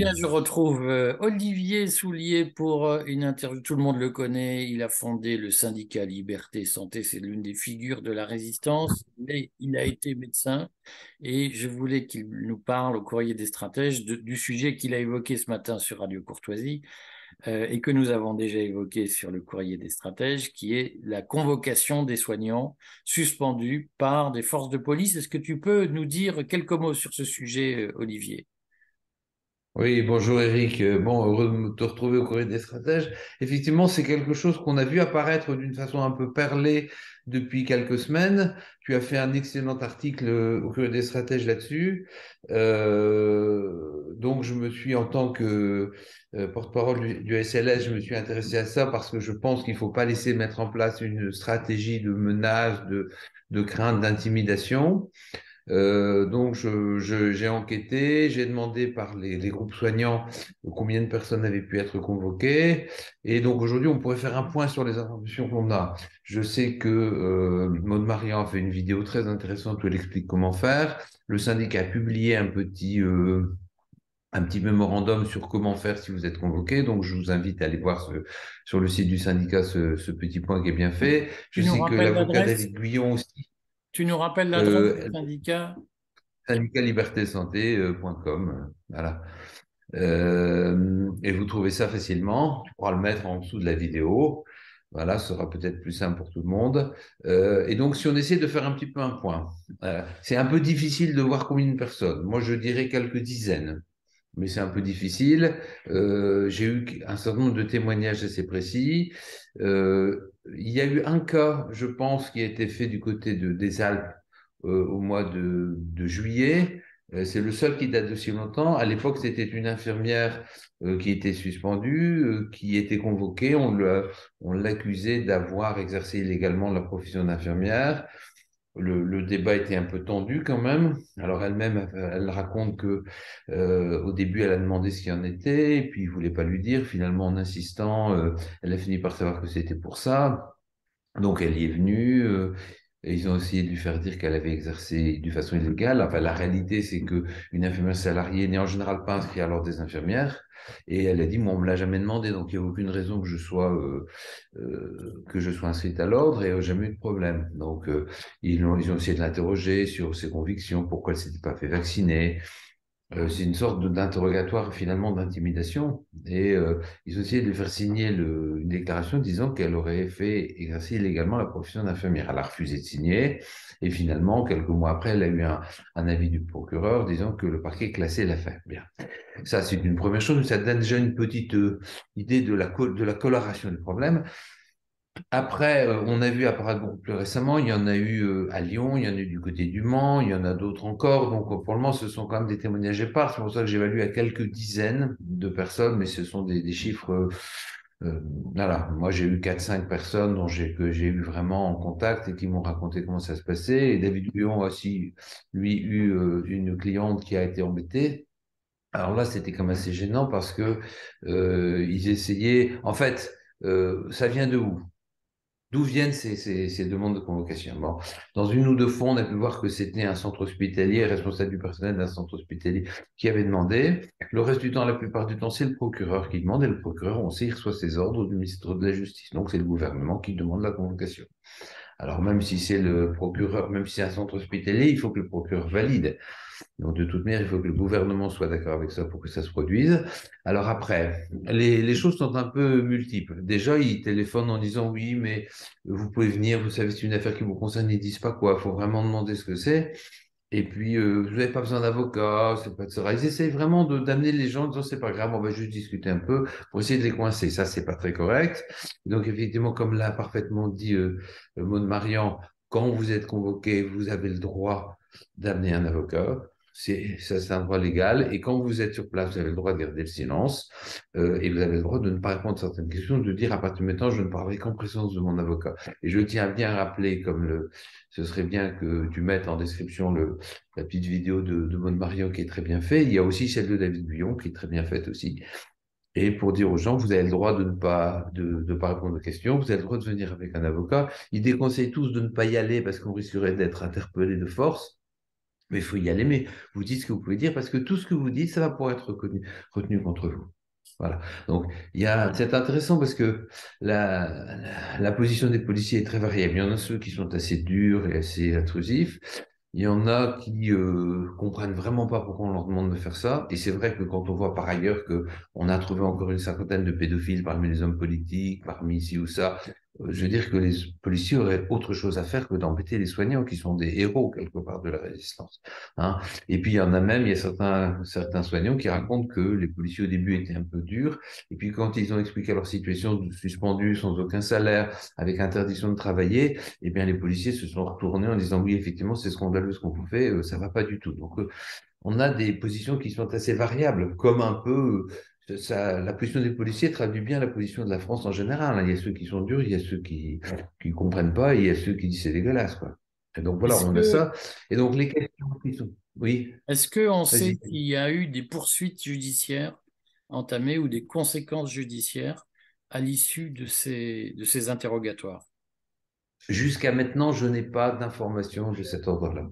Je retrouve euh, Olivier Soulier pour euh, une interview. Tout le monde le connaît. Il a fondé le syndicat Liberté Santé. C'est l'une des figures de la résistance. Mais il a été médecin et je voulais qu'il nous parle au courrier des stratèges du sujet qu'il a évoqué ce matin sur Radio Courtoisie euh, et que nous avons déjà évoqué sur le courrier des stratèges, qui est la convocation des soignants suspendus par des forces de police. Est-ce que tu peux nous dire quelques mots sur ce sujet, Olivier? Oui, bonjour Eric. Euh, bon, heureux de te retrouver au Courrier des Stratèges. Effectivement, c'est quelque chose qu'on a vu apparaître d'une façon un peu perlée depuis quelques semaines. Tu as fait un excellent article euh, au Courrier des Stratèges là-dessus. Euh, donc, je me suis, en tant que porte-parole du, SLS, je me suis intéressé à ça parce que je pense qu'il ne faut pas laisser mettre en place une stratégie de menace, de crainte, d'intimidation. Euh, donc, j'ai enquêté, j'ai demandé par les, groupes soignants combien de personnes avaient pu être convoquées. Et donc, aujourd'hui, on pourrait faire un point sur les informations qu'on a. Je sais que euh, Maud Marian a fait une vidéo très intéressante où elle explique comment faire. Le syndicat a publié un petit, euh, un petit mémorandum sur comment faire si vous êtes convoqué. Donc, je vous invite à aller voir sur le site du syndicat ce, petit point qui est bien fait. Je sais que l'avocat David Guyon aussi tu nous rappelles l'adresse euh, du syndicat? syndicatlibertésanté.com. Euh, voilà. Euh, et vous trouvez ça facilement. Tu pourras le mettre en dessous de la vidéo. Voilà, ce sera peut-être plus simple pour tout le monde. et donc, si on essaie de faire un petit peu un point, c'est un peu difficile de voir combien de personnes. Moi, je dirais quelques dizaines, mais c'est un peu difficile. J'ai eu un certain nombre de témoignages assez précis. Il y a eu un cas, je pense, qui a été fait du côté de, des Alpes euh, au mois de, juillet. Euh, c'est le seul qui date de si longtemps. À l'époque, c'était une infirmière euh, qui était suspendue, qui était convoquée. On l'accusait d'avoir exercé illégalement la profession d'infirmière. Le, débat était un peu tendu quand même. Alors elle-même, elle raconte que au début, elle a demandé ce qu'il en était, et puis il voulait pas lui dire. Finalement, en insistant, elle a fini par savoir que c'était pour ça. Donc elle y est venue. Et ils ont essayé de lui faire dire qu'elle avait exercé de façon illégale. Enfin, la réalité, c'est que une infirmière salariée n'est en général pas inscrite à l'ordre des infirmières. Et elle a dit, moi, on me l'a jamais demandé, donc il n'y a aucune raison que je sois euh, euh, que je sois inscrite à l'ordre et jamais eu de problème. Donc euh, ils, ont, ils ont essayé de l'interroger sur ses convictions, pourquoi elle s'était pas fait vacciner. C'est une sorte d'interrogatoire finalement d'intimidation et ils ont essayé de lui faire signer le, une déclaration disant qu'elle aurait fait exercer illégalement la profession d'infirmière. Elle a refusé de signer et finalement quelques mois après elle a eu un, un avis du procureur disant que le parquet classait l'affaire. Bien. Ça, c'est une première chose, ça donne déjà une petite euh, idée de la, de la coloration du problème. Après, euh, on a vu apparaître beaucoup plus récemment, il y en a eu euh, à Lyon, il y en a eu du côté du Mans, il y en a d'autres encore. Donc, pour le moment, ce sont quand même des témoignages épars. C'est pour ça que j'évalue à quelques dizaines de personnes, mais ce sont des, chiffres. voilà, moi j'ai eu 4-5 personnes dont j'ai, que j'ai eu vraiment en contact et qui m'ont raconté comment ça se passait. Et David Lyon a aussi, lui, eu une cliente qui a été embêtée alors là, c'était comme assez gênant parce que euh, ils essayaient. En fait, euh, ça vient de où? D'où viennent ces, demandes de convocation? Bon, Dans une ou deux fois, on a pu voir que c'était un centre hospitalier, responsable du personnel d'un centre hospitalier, qui avait demandé. Le reste du temps, la plupart du temps, c'est le procureur qui demande, et le procureur, on sait, il reçoit ses ordres du ministre de la Justice. Donc, c'est le gouvernement qui demande la convocation. Alors, même si c'est le procureur, même si c'est un centre hospitalier, il faut que le procureur valide. Donc, de toute manière, il faut que le gouvernement soit d'accord avec ça pour que ça se produise. Alors après, les, choses sont un peu multiples. Déjà, ils téléphonent en disant oui, mais vous pouvez venir, vous savez, c'est une affaire qui vous concerne, ils disent pas quoi. Il faut vraiment demander ce que c'est. Et puis, euh, vous n'avez pas besoin d'avocat, c'est pas de. Ils essayent vraiment d'amener les gens en disant c'est pas grave, on va juste discuter un peu pour essayer de les coincer. Ça, c'est pas très correct. Donc, effectivement, comme l'a parfaitement dit euh, Maud Marian, quand vous êtes convoqué, vous avez le droit d'amener un avocat c'est un droit légal. Et quand vous êtes sur place, vous avez le droit de garder le silence euh, et vous avez le droit de ne pas répondre à certaines questions, de dire à partir de maintenant, je ne parlerai qu'en présence de mon avocat. Et je tiens à bien rappeler, comme le, ce serait bien que tu mettes en description le, la petite vidéo de, de Maud Marion qui est très bien faite. Il y a aussi celle de David Guyon qui est très bien faite aussi. Et pour dire aux gens, vous avez le droit de ne pas, de, de pas répondre aux questions, vous avez le droit de venir avec un avocat. Ils déconseillent tous de ne pas y aller parce qu'on risquerait d'être interpellé de force. Mais il faut y aller, mais vous dites ce que vous pouvez dire parce que tout ce que vous dites, ça va pouvoir être retenu contre vous. Voilà. Donc, il y a, c'est intéressant parce que la, la, position des policiers est très variable. Il y en a ceux qui sont assez durs et assez intrusifs. Il y en a qui euh, comprennent vraiment pas pourquoi on leur demande de faire ça. Et c'est vrai que quand on voit par ailleurs que on a trouvé encore une cinquantaine de pédophiles parmi les hommes politiques, parmi ici ou ça, je veux dire que les policiers auraient autre chose à faire que d'embêter les soignants, qui sont des héros quelque part de la résistance. Hein. Et puis il y en a même, il y a certains, certains soignants qui racontent que les policiers au début étaient un peu durs, et puis quand ils ont expliqué leur situation suspendue, sans aucun salaire, avec interdiction de travailler, eh bien les policiers se sont retournés en disant oui effectivement c'est scandaleux ce qu'on vous fait, euh, ça va pas du tout. Donc euh, on a des positions qui sont assez variables, comme un peu la position des policiers traduit bien la position de la France en général. Hein. Il y a ceux qui sont durs, il y a ceux qui ne comprennent pas, il y a ceux qui disent c'est dégueulasse. Quoi. Et donc voilà, on a ça. Et donc les questions qui sont. Oui. Est-ce qu'on sait qu'il y a eu des poursuites judiciaires entamées ou des conséquences judiciaires à l'issue de ces, de ces interrogatoires? Jusqu'à maintenant, je n'ai pas d'informations de cet ordre-là.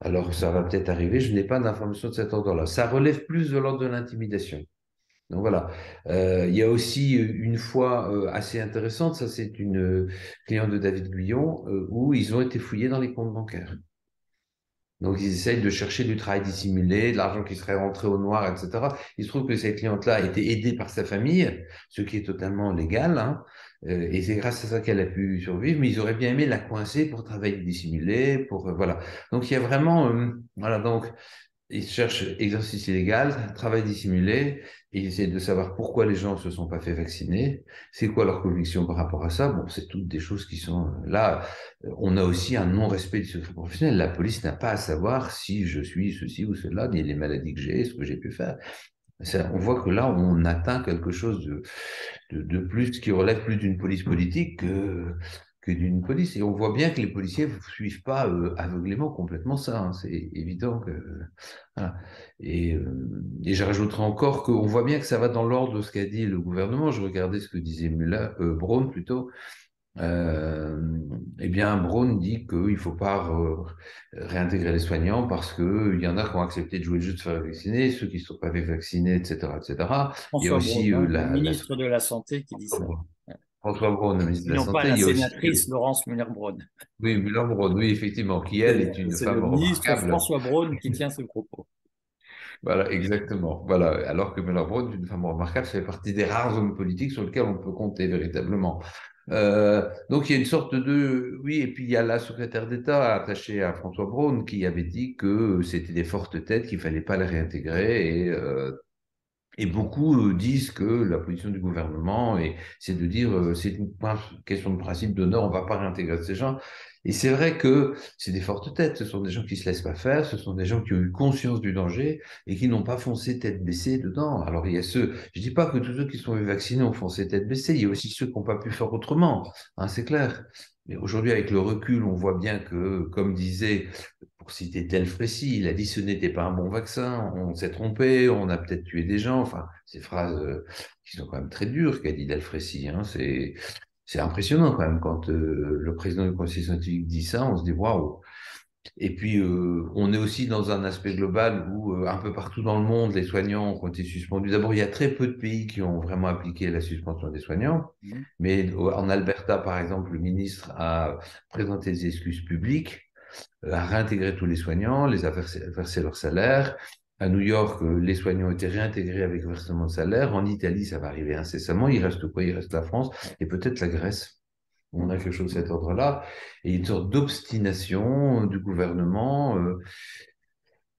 Alors, ça va peut-être arriver, je n'ai pas d'informations de cet ordre-là. Ça relève plus de l'ordre de l'intimidation. Donc voilà. Euh, il y a aussi une fois euh, assez intéressante, ça c'est une cliente de David Guyon, euh, où ils ont été fouillés dans les comptes bancaires. Donc ils essayent de chercher du travail dissimulé, de l'argent qui serait rentré au noir, etc. Il se trouve que cette cliente-là a été aidée par sa famille, ce qui est totalement légal, hein, et c'est grâce à ça qu'elle a pu survivre. Mais ils auraient bien aimé la coincer pour travailler dissimulé, pour voilà. Donc il y a vraiment, voilà donc ils cherchent exercice illégal, travail dissimulé, et ils essaient de savoir pourquoi les gens ne se sont pas fait vacciner, c'est quoi leur conviction par rapport à ça? Bon, c'est toutes des choses qui sont euh, là. Euh, on a aussi un non-respect du secret professionnel. La police n'a pas à savoir si je suis ceci ou cela, ni les maladies que j'ai, ce que j'ai pu faire. on voit que là, on atteint quelque chose de, de, de plus qui relève plus d'une police politique que, que d'une police. Et on voit bien que les policiers ne suivent pas euh, aveuglément complètement ça. Hein. C'est évident que. Voilà. Et, euh, et je rajouterai encore qu'on voit bien que ça va dans l'ordre de ce qu'a dit le gouvernement. Je regardais ce que disait Mula, euh, Braun plutôt. Euh, eh bien, Braun dit qu'il ne faut pas réintégrer les soignants parce qu'il y en a qui ont accepté de jouer le jeu de se faire vacciner, ceux qui ne sont pas fait etc. etc. Il y a aussi hein, la, le ministre de la Santé qui dit ça. François Braun, ministre de la Santé. Pas la sénatrice Laurence Muller-Braun. Oui, Muller-Braun, oui, effectivement, qui elle est une femme le ministre François Braun qui tient ce propos. Voilà, exactement. Voilà. Alors que Muller-Braun est une femme remarquable, ça fait partie des rares hommes politiques sur lesquels on peut compter véritablement. Euh, donc il y a une sorte de oui et puis il y a la secrétaire d'État attachée à François Braun qui avait dit que c'était des fortes têtes qu'il fallait pas les réintégrer et euh, et beaucoup euh, disent que la position du gouvernement, c'est de dire euh, c'est une question de principe d'honneur, on ne va pas réintégrer ces gens. Et c'est vrai que c'est des fortes têtes, ce sont des gens qui se laissent pas faire, ce sont des gens qui ont eu conscience du danger et qui n'ont pas foncé tête baissée dedans. Alors il y a ceux, je dis pas que tous ceux qui sont vaccinés ont foncé tête baissée, il y a aussi ceux qui n'ont pas pu faire autrement, hein, c'est clair. Mais aujourd'hui, avec le recul, on voit bien que, comme disait pour citer tel Frécy, il a dit ce n'était pas un bon vaccin, on s'est trompé, on a peut-être tué des gens. Enfin, ces phrases euh, qui sont quand même très dures qu'a dit Delfrécy. Hein, c'est, impressionnant quand même quand euh, le président du conseil scientifique dit ça, on se dit waouh. Et puis, euh, on est aussi dans un aspect global où, un peu partout dans le monde, les soignants ont été suspendus. D'abord, il y a très peu de pays qui ont vraiment appliqué la suspension des soignants. Mmh. Mais en Alberta, par exemple, le ministre a présenté des excuses publiques à réintégrer tous les soignants, les a versé, leur salaire. À New York, euh, les soignants ont été réintégrés avec versement de salaire. En Italie, ça va arriver incessamment. Il reste quoi? Il reste la France et peut-être la Grèce. On a quelque chose de cet ordre-là. Et une sorte d'obstination du gouvernement. Euh,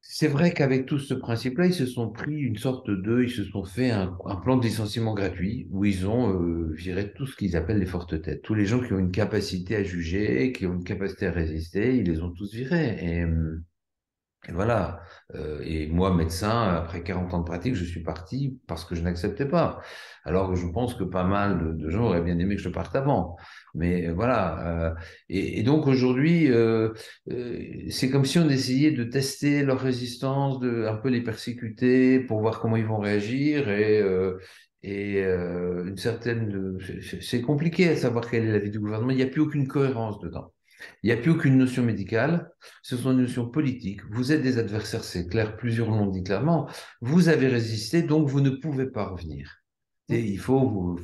c'est vrai qu'avec tout ce principe-là, ils se sont pris une sorte de, ils se sont fait un, plan de licenciement gratuit où ils ont euh, viré tout ce qu'ils appellent les fortes têtes. Tous les gens qui ont une capacité à juger, qui ont une capacité à résister, ils les ont tous virés. Et voilà. Euh, et moi, médecin, après 40 ans de pratique, je suis parti parce que je n'acceptais pas. Alors que je pense que pas mal de, gens auraient bien aimé que je parte avant. Mais voilà. Euh, et, donc aujourd'hui, euh, c'est comme si on essayait de tester leur résistance, de un peu les persécuter pour voir comment ils vont réagir. Et, et une certaine. C'est compliqué à savoir quelle est la vie du gouvernement. Il n'y a plus aucune cohérence dedans. Il n'y a plus aucune notion médicale, ce sont des notions politiques. Vous êtes des adversaires, c'est clair, plusieurs l'ont dit clairement. Vous avez résisté, donc vous ne pouvez pas revenir. Il faut,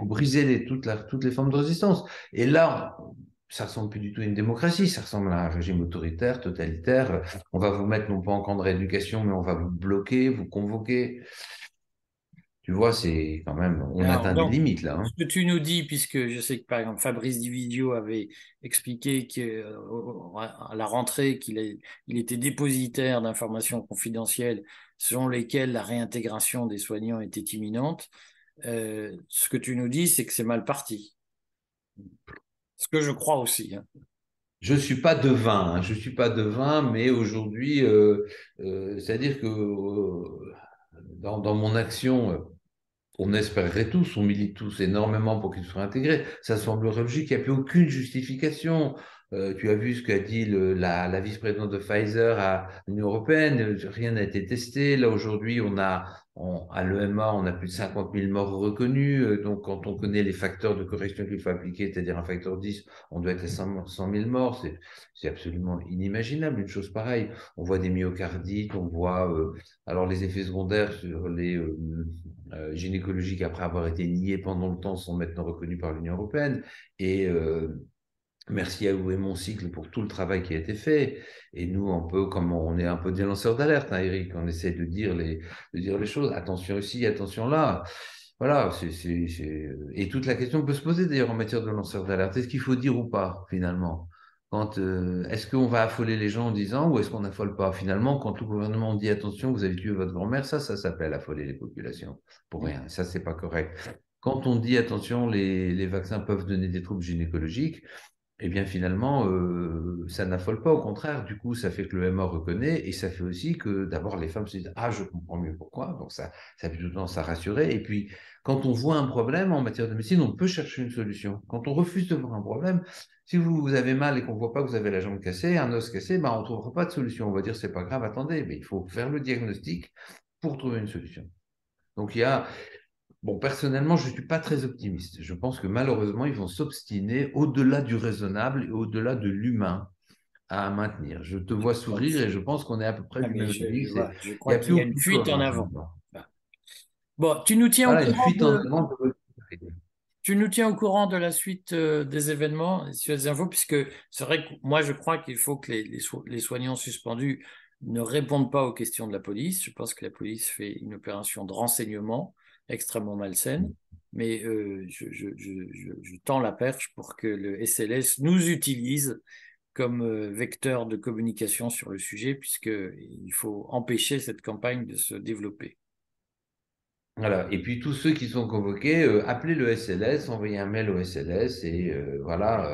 briser toutes, les formes de résistance. Et là, ça ressemble plus du tout à une démocratie, ça ressemble à un régime autoritaire, totalitaire. On va vous mettre non pas en camp de rééducation, mais on va vous bloquer, vous convoquer. Tu vois, c'est quand même, on atteint des limites là. Hein. Ce que tu nous dis, puisque je sais que par exemple Fabrice Dividio avait expliqué qu'à euh, la rentrée qu'il il était dépositaire d'informations confidentielles selon lesquelles la réintégration des soignants était imminente. Euh, ce que tu nous dis, c'est que c'est mal parti. Ce que je crois aussi. Hein. Je suis pas devin, hein. je suis pas devin, mais aujourd'hui, euh, c'est-à-dire que dans, mon action on espérerait tous, on milite tous énormément pour qu'il soit intégré. Ça semblerait logique, il n'y a plus aucune justification. Euh, tu as vu ce qu'a dit la, vice-présidente de Pfizer à l'Union européenne, rien n'a été testé. Là, aujourd'hui, on a à l'EMA, on a plus de 50 000 morts reconnus. Euh, donc, quand on connaît les facteurs de correction qu'il faut appliquer, c'est-à-dire un facteur 10, on doit être à 100 000 morts. C'est absolument inimaginable, une chose pareille. On voit des myocardites, on voit euh, alors les effets secondaires sur les gynécologiques après avoir été niés pendant le temps sont maintenant reconnus par l'Union européenne. Merci à vous et mon cycle pour tout le travail qui a été fait. Et nous, un peu comme on est un peu des lanceurs d'alerte, hein, Eric, on essaie de dire les, de dire les choses. Attention ici, attention là. Voilà, et toute la question peut se poser d'ailleurs en matière de lanceurs d'alerte. Est-ce qu'il faut dire ou pas finalement? Euh, est-ce qu'on va affoler les gens en disant ou est-ce qu'on n'affole pas? Finalement, quand le gouvernement dit attention, vous avez tué votre grand-mère, ça, ça s'appelle affoler les populations. Pour rien. Ça, c'est pas correct. Quand on dit attention, les, les vaccins peuvent donner des troubles gynécologiques, eh bien finalement, euh, ça n'affole pas. Au contraire, du coup, ça fait que le MA reconnaît et ça fait aussi que d'abord les femmes se disent Ah, je comprends mieux pourquoi. Donc ça, ça a plutôt tendance à rassurer. Et puis, quand on voit un problème en matière de médecine, on peut chercher une solution. Quand on refuse de voir un problème, si vous, avez mal et qu'on ne voit pas que vous avez la jambe cassée, un os cassé, ben, on ne trouvera pas de solution. On va dire c'est pas grave, attendez, mais il faut faire le diagnostic pour trouver une solution. Donc il y a, Bon, personnellement, je ne suis pas très optimiste. Je pense que malheureusement, ils vont s'obstiner au-delà du raisonnable et au-delà de l'humain à maintenir. Je te vois sourire et je pense qu'on est à peu près ah, du même avis. Je, crois qu'il y a une fuite en avant. Bon, tu nous tiens au courant. De... Tu nous tiens au courant de la suite euh, des événements sur les infos, puisque c'est vrai que moi, je crois qu'il faut que les, les soignants suspendus ne répondent pas aux questions de la police. Je pense que la police fait une opération de renseignement extrêmement malsaine, mais euh, je, tends la perche pour que le SLS nous utilise comme euh, vecteur de communication sur le sujet, puisqu'il faut empêcher cette campagne de se développer. Voilà. Et puis tous ceux qui sont convoqués, euh, appelez le SLS, envoyez un mail au SLS et voilà,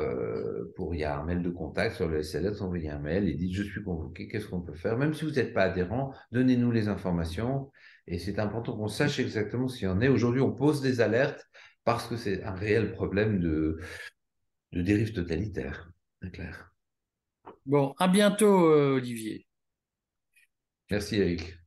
pour il y a un mail de contact sur le SLS, envoyez un mail et dites je suis convoqué, qu'est-ce qu'on peut faire? Même si vous n'êtes pas adhérent, donnez-nous les informations et c'est important qu'on sache exactement ce qu'il y en est. Aujourd'hui, on pose des alertes parce que c'est un réel problème de, de dérive totalitaire. C'est clair. Bon, à bientôt, euh, Olivier. Merci, Eric.